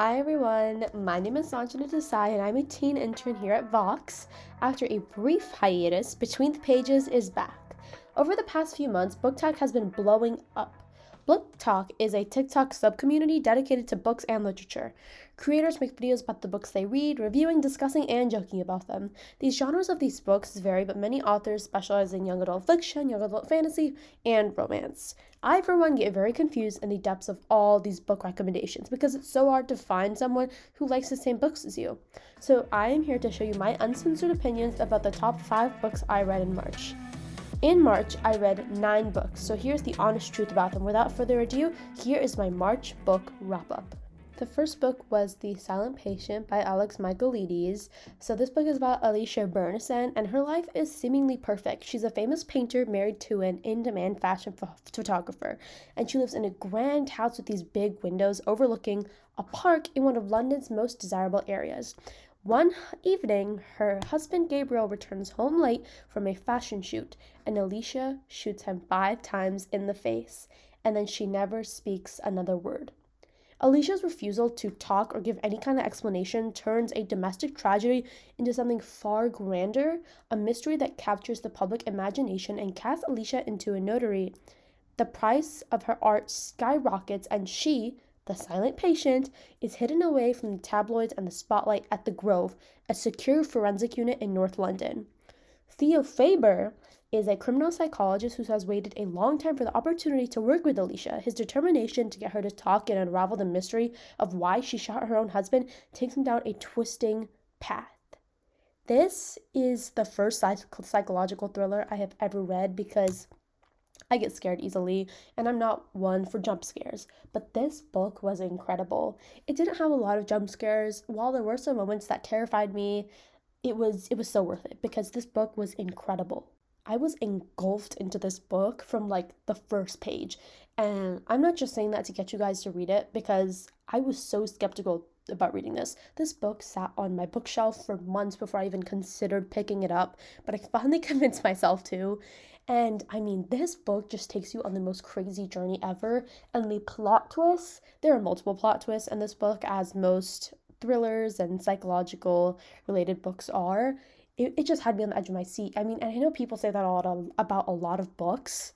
Hi everyone, my name is Sanjana Desai and I'm a teen intern here at Vox. After a brief hiatus, Between the Pages is back. Over the past few months, BookTok has been blowing up. BookTok is a TikTok subcommunity dedicated to books and literature. Creators make videos about the books they read, reviewing, discussing, and joking about them. These genres of these books vary, but many authors specialize in young adult fiction, young adult fantasy, and romance. I, for one, get very confused in the depths of all these book recommendations because it's so hard to find someone who likes the same books as you. So, I am here to show you my uncensored opinions about the top five books I read in March. In March, I read nine books, so here's the honest truth about them. Without further ado, here is my March book wrap up. The first book was The Silent Patient by Alex Michaelides. So, this book is about Alicia Berenson, and her life is seemingly perfect. She's a famous painter married to an in demand fashion photographer, and she lives in a grand house with these big windows overlooking a park in one of London's most desirable areas. One evening, her husband Gabriel returns home late from a fashion shoot, and Alicia shoots him five times in the face, and then she never speaks another word. Alicia's refusal to talk or give any kind of explanation turns a domestic tragedy into something far grander, a mystery that captures the public imagination and casts Alicia into a notary. The price of her art skyrockets, and she, the silent patient, is hidden away from the tabloids and the spotlight at the Grove, a secure forensic unit in North London. Theo Faber is a criminal psychologist who has waited a long time for the opportunity to work with Alicia. His determination to get her to talk and unravel the mystery of why she shot her own husband takes him down a twisting path. This is the first psych- psychological thriller I have ever read because I get scared easily and I'm not one for jump scares. But this book was incredible. It didn't have a lot of jump scares. While there were some moments that terrified me, it was it was so worth it because this book was incredible. I was engulfed into this book from like the first page. And I'm not just saying that to get you guys to read it because I was so skeptical about reading this. This book sat on my bookshelf for months before I even considered picking it up, but I finally convinced myself to. And I mean, this book just takes you on the most crazy journey ever. And the plot twists, there are multiple plot twists in this book, as most thrillers and psychological related books are it, it just had me on the edge of my seat. I mean, and I know people say that a lot of, about a lot of books,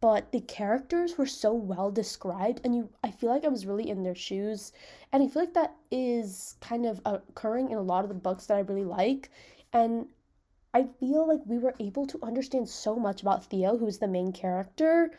but the characters were so well described and you I feel like I was really in their shoes and I feel like that is kind of occurring in a lot of the books that I really like and I feel like we were able to understand so much about Theo who's the main character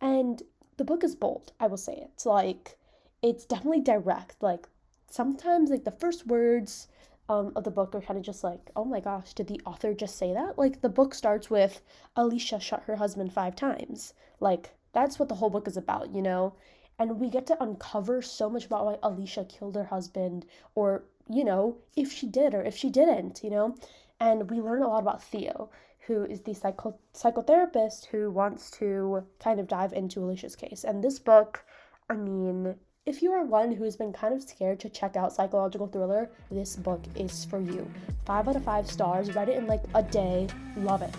and the book is bold I will say it. it's like it's definitely direct like sometimes like the first words um, of the book are kind of just like, oh my gosh, did the author just say that? Like the book starts with Alicia shot her husband five times. Like that's what the whole book is about, you know? And we get to uncover so much about why Alicia killed her husband, or, you know, if she did or if she didn't, you know? And we learn a lot about Theo, who is the psycho- psychotherapist who wants to kind of dive into Alicia's case. And this book, I mean, if you are one who's been kind of scared to check out psychological thriller, this book is for you. Five out of five stars, read it in like a day, love it.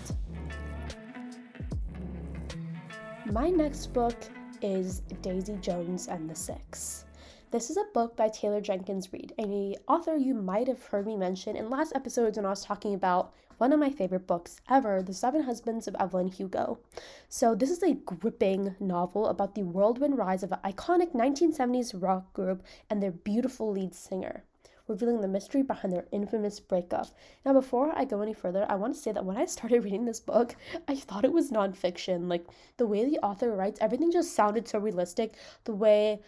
My next book is Daisy Jones and the Six. This is a book by Taylor Jenkins Reid, a author you might have heard me mention in last episodes when I was talking about one of my favorite books ever, The Seven Husbands of Evelyn Hugo. So, this is a gripping novel about the whirlwind rise of an iconic 1970s rock group and their beautiful lead singer revealing the mystery behind their infamous breakup. Now, before I go any further, I want to say that when I started reading this book, I thought it was nonfiction. Like, the way the author writes, everything just sounded so realistic. The way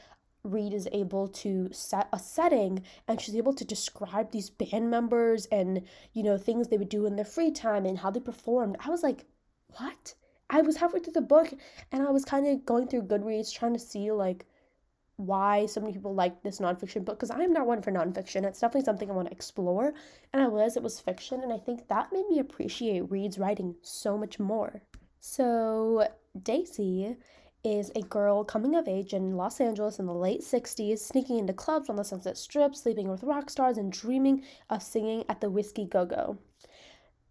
Reid is able to set a setting and she's able to describe these band members and, you know, things they would do in their free time and how they performed. I was like, what? I was halfway through the book and I was kind of going through Goodreads trying to see, like, why so many people like this nonfiction book because I am not one for nonfiction. It's definitely something I want to explore. And I was, it was fiction. And I think that made me appreciate Reid's writing so much more. So, Daisy is a girl coming of age in Los Angeles in the late 60s, sneaking into clubs on the Sunset Strip, sleeping with rock stars, and dreaming of singing at the Whisky Go Go.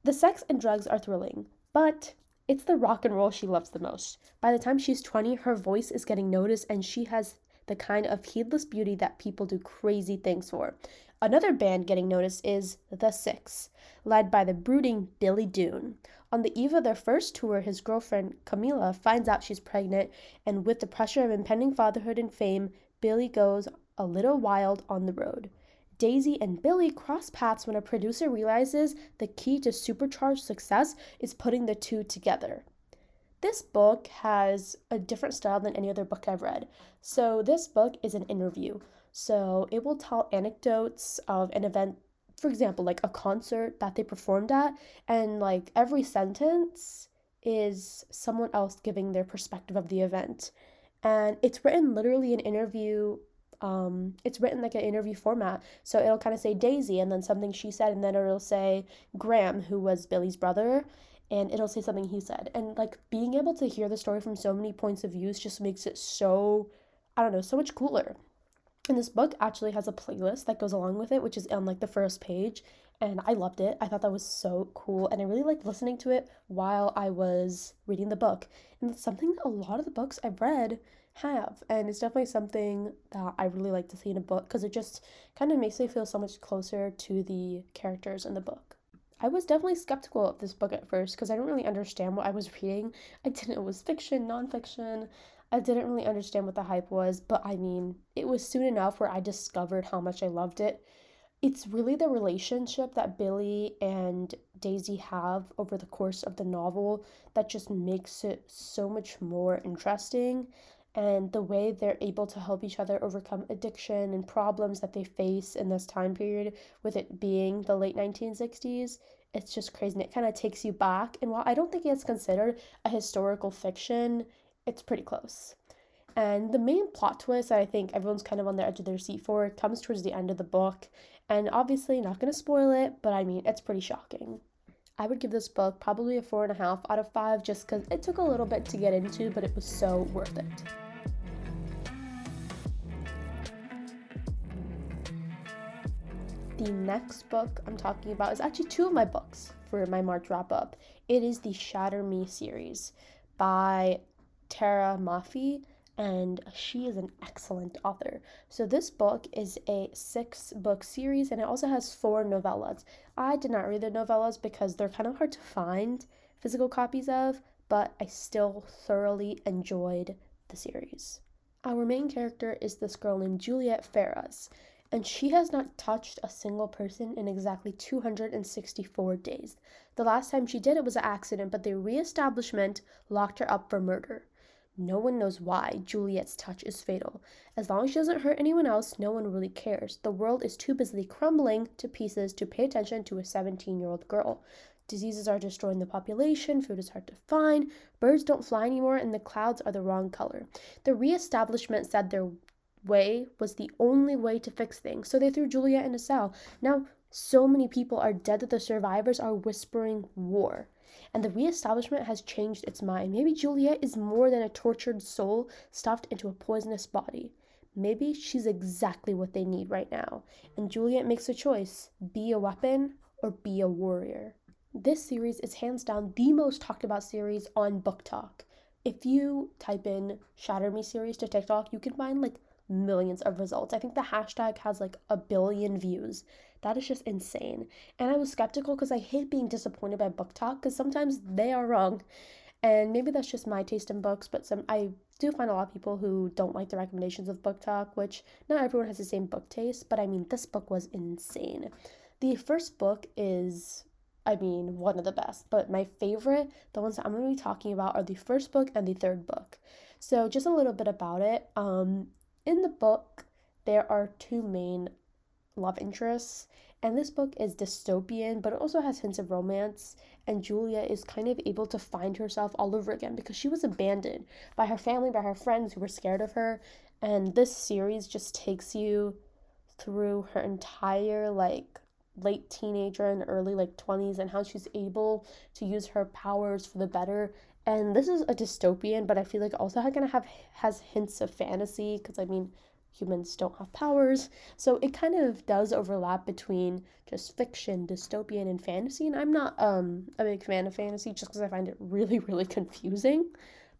The sex and drugs are thrilling, but it's the rock and roll she loves the most. By the time she's 20, her voice is getting noticed and she has the kind of heedless beauty that people do crazy things for. Another band getting noticed is The Six, led by the brooding Billy Dunne. On the eve of their first tour, his girlfriend Camila finds out she's pregnant, and with the pressure of impending fatherhood and fame, Billy goes a little wild on the road. Daisy and Billy cross paths when a producer realizes the key to supercharged success is putting the two together. This book has a different style than any other book I've read. So, this book is an interview. So, it will tell anecdotes of an event, for example, like a concert that they performed at, and like every sentence is someone else giving their perspective of the event. And it's written literally an interview um, it's written like an interview format. So it'll kind of say Daisy and then something she said, and then it'll say Graham, who was Billy's brother, and it'll say something he said. And like being able to hear the story from so many points of views just makes it so, I don't know, so much cooler. And this book actually has a playlist that goes along with it, which is on like the first page. And I loved it. I thought that was so cool. And I really liked listening to it while I was reading the book. And it's something that a lot of the books I've read have. And it's definitely something that I really like to see in a book because it just kind of makes me feel so much closer to the characters in the book. I was definitely skeptical of this book at first because I didn't really understand what I was reading. I didn't know it was fiction, nonfiction. I didn't really understand what the hype was, but I mean, it was soon enough where I discovered how much I loved it. It's really the relationship that Billy and Daisy have over the course of the novel that just makes it so much more interesting and the way they're able to help each other overcome addiction and problems that they face in this time period, with it being the late 1960s. It's just crazy. And it kind of takes you back. And while I don't think it's considered a historical fiction, it's pretty close. And the main plot twist that I think everyone's kind of on the edge of their seat for comes towards the end of the book. And obviously, not going to spoil it, but I mean, it's pretty shocking. I would give this book probably a four and a half out of five just because it took a little bit to get into, but it was so worth it. The next book I'm talking about is actually two of my books for my March wrap up. It is the Shatter Me series by Tahereh Mafi and she is an excellent author. So, this book is a six book series and it also has four novellas. I did not read the novellas because they're kind of hard to find physical copies of, but I still thoroughly enjoyed the series. Our main character is this girl named Juliette Ferrars, and she has not touched a single person in exactly 264 days. The last time she did it was an accident, but the reestablishment locked her up for murder. No one knows why Juliette's touch is fatal. As long as she doesn't hurt anyone else, no one really cares. The world is too busily crumbling to pieces to pay attention to a 17 year old girl. Diseases are destroying the population, food is hard to find, birds don't fly anymore, and the clouds are the wrong color. The re-establishment said their way was the only way to fix things, so they threw Juliette in a cell. Now, so many people are dead that the survivors are whispering war and the reestablishment has changed its mind. Maybe Juliette is more than a tortured soul stuffed into a poisonous body. Maybe she's exactly what they need right now. And Juliette makes a choice be a weapon or be a warrior. This series is hands down the most talked about series on BookTok. If you type in Shatter Me series to TikTok, you can find like millions of results. I think the hashtag has like a billion views. That is just insane. And I was skeptical because I hate being disappointed by BookTok because sometimes they are wrong. And maybe that's just my taste in books, but some I do find a lot of people who don't like the recommendations of BookTok, which not everyone has the same book taste, but I mean this book was insane. The first book is I mean, one of the best. But my favorite, the ones that I'm going to be talking about, are the first book and the third book. So, just a little bit about it. Um, in the book, there are two main love interests. And this book is dystopian, but it also has hints of romance. And Julia is kind of able to find herself all over again because she was abandoned by her family, by her friends who were scared of her. And this series just takes you through her entire like late teenager and early like 20s and how she's able to use her powers for the better and this is a dystopian but i feel like also kind of have has hints of fantasy because i mean humans don't have powers. So it kind of does overlap between just fiction, dystopian, and fantasy. And I'm not um, a big fan of fantasy just because I find it really, really confusing.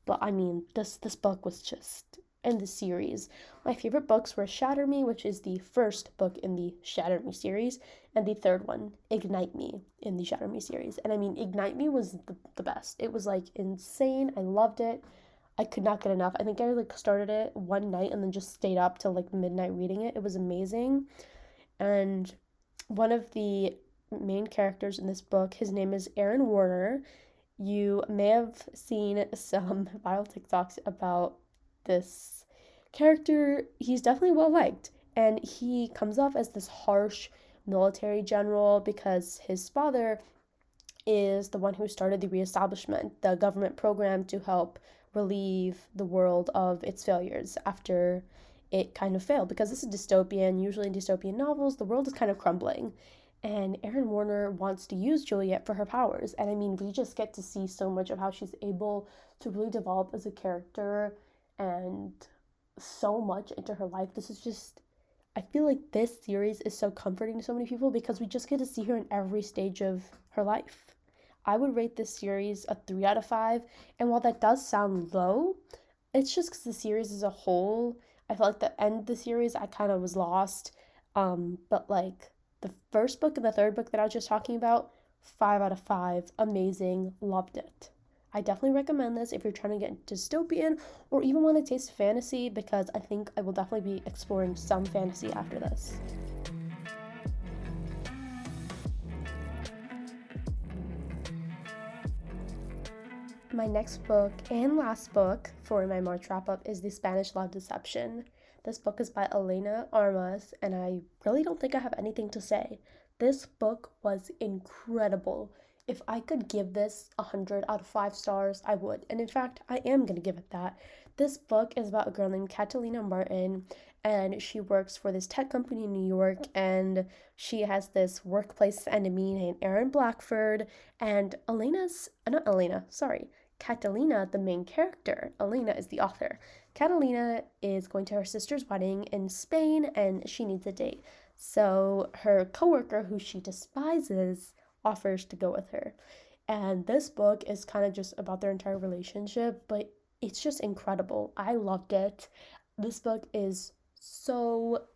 But I mean, this this book was just in the series. My favorite books were Shatter Me, which is the first book in the Shatter Me series, and the third one, Ignite Me, in the Shatter Me series. And I mean, Ignite Me was the, the best. It was like insane. I loved it. I could not get enough. I think I like started it one night and then just stayed up till like midnight reading it. It was amazing. And one of the main characters in this book, his name is Aaron Warner. You may have seen some viral TikToks about this character. He's definitely well liked, and he comes off as this harsh military general because his father is the one who started the reestablishment, the government program to help relieve the world of its failures after it kind of failed. Because this is dystopian, usually in dystopian novels, the world is kind of crumbling. And Aaron Warner wants to use Juliette for her powers. And I mean, we just get to see so much of how she's able to really develop as a character and so much into her life. This is just, I feel like this series is so comforting to so many people because we just get to see her in every stage of her life. I would rate this series a 3 out of 5. And while that does sound low, it's just because the series as a whole, I felt like the end of the series, I kind of was lost. Um, but like the first book and the third book that I was just talking about, 5 out of 5. Amazing. Loved it. I definitely recommend this if you're trying to get dystopian or even want to taste fantasy because I think I will definitely be exploring some fantasy after this. My next book and last book for my March wrap up is The Spanish Love Deception. This book is by Elena Armas, and I really don't think I have anything to say. This book was incredible if I could give this a 100 out of 5 stars, I would. And in fact, I am going to give it that. This book is about a girl named Catalina Martin, and she works for this tech company in New York, and she has this workplace enemy named Aaron Blackford, and Elena's, uh, not Elena, sorry, Catalina, the main character. Elena is the author. Catalina is going to her sister's wedding in Spain, and she needs a date. So her coworker, who she despises, offers to go with her. And this book is kind of just about their entire relationship, but it's just incredible. I loved it. This book is so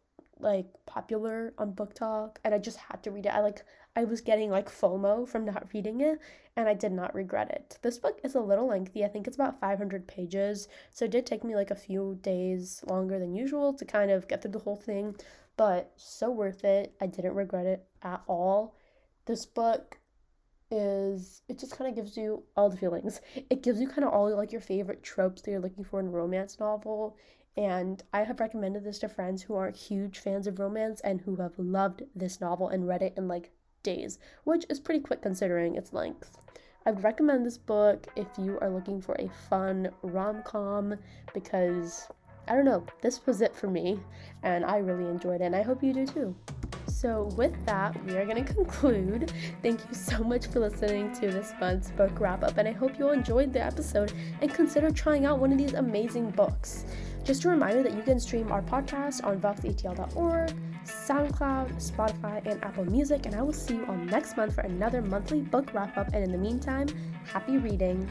like popular on BookTok and I just had to read it. I like I was getting like FOMO from not reading it and I did not regret it. This book is a little lengthy. I think it's about 500 pages. So it did take me like a few days longer than usual to kind of get through the whole thing, but so worth it. I didn't regret it at all. This book is it just kind of gives you all the feelings. It gives you kind of all like your favorite tropes that you're looking for in a romance novel. And I have recommended this to friends who aren't huge fans of romance and who have loved this novel and read it in like days, which is pretty quick considering its length. I would recommend this book if you are looking for a fun rom com because I don't know, this was it for me and I really enjoyed it and I hope you do too. So, with that, we are going to conclude. Thank you so much for listening to this month's book wrap up, and I hope you all enjoyed the episode and consider trying out one of these amazing books. Just a reminder that you can stream our podcast on voxatl.org, SoundCloud, Spotify, and Apple Music, and I will see you all next month for another monthly book wrap up. And in the meantime, happy reading.